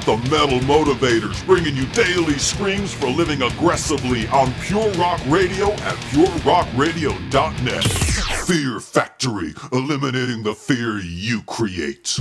got the Metal Motivators bringing you daily screams for living aggressively on Pure Rock Radio at purerockradio.net. Fear Factory, eliminating the fear you create.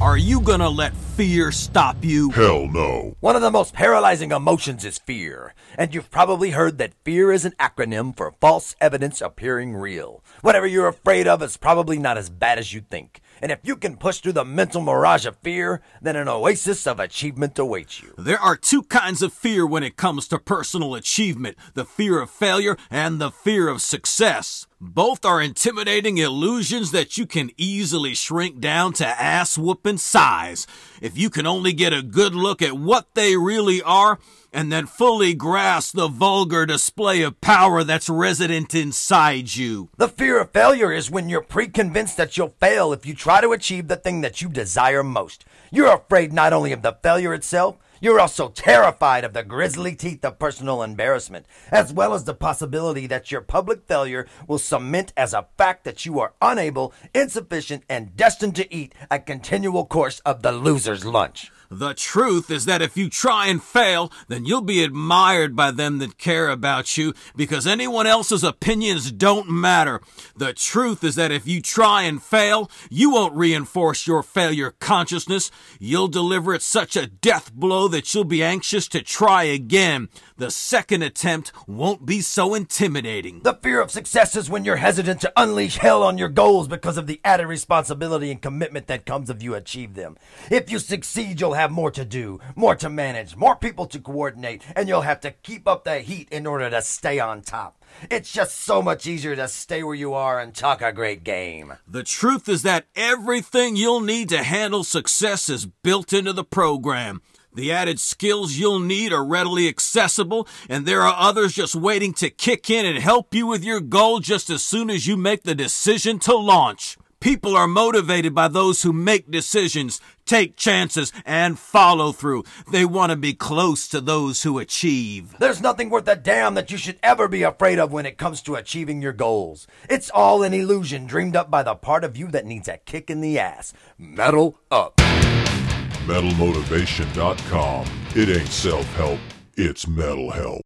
Are you gonna let fear stop you? Hell no. One of the most paralyzing emotions is fear. And you've probably heard that fear is an acronym for false evidence appearing real. Whatever you're afraid of is probably not as bad as you think. And if you can push through the mental mirage of fear, then an oasis of achievement awaits you. There are two kinds of fear when it comes to personal achievement the fear of failure and the fear of success. Both are intimidating illusions that you can easily shrink down to ass whooping size. If you can only get a good look at what they really are, and then fully grasp the vulgar display of power that's resident inside you. The fear of failure is when you're pre-convinced that you'll fail if you try to achieve the thing that you desire most. You're afraid not only of the failure itself, you're also terrified of the grisly teeth of personal embarrassment, as well as the possibility that your public failure will cement as a fact that you are unable, insufficient, and destined to eat a continual course of the loser's lunch. The truth is that if you try and fail, then you'll be admired by them that care about you because anyone else's opinions don't matter. The truth is that if you try and fail, you won't reinforce your failure consciousness. You'll deliver it such a death blow that you'll be anxious to try again. The second attempt won't be so intimidating. The fear of success is when you're hesitant to unleash hell on your goals because of the added responsibility and commitment that comes if you achieve them. If you succeed, you'll have more to do, more to manage, more people to coordinate, and you'll have to keep up the heat in order to stay on top. It's just so much easier to stay where you are and talk a great game. The truth is that everything you'll need to handle success is built into the program. The added skills you'll need are readily accessible, and there are others just waiting to kick in and help you with your goal just as soon as you make the decision to launch. People are motivated by those who make decisions, take chances, and follow through. They want to be close to those who achieve. There's nothing worth a damn that you should ever be afraid of when it comes to achieving your goals. It's all an illusion dreamed up by the part of you that needs a kick in the ass. Metal up. MetalMotivation.com. It ain't self help, it's metal help.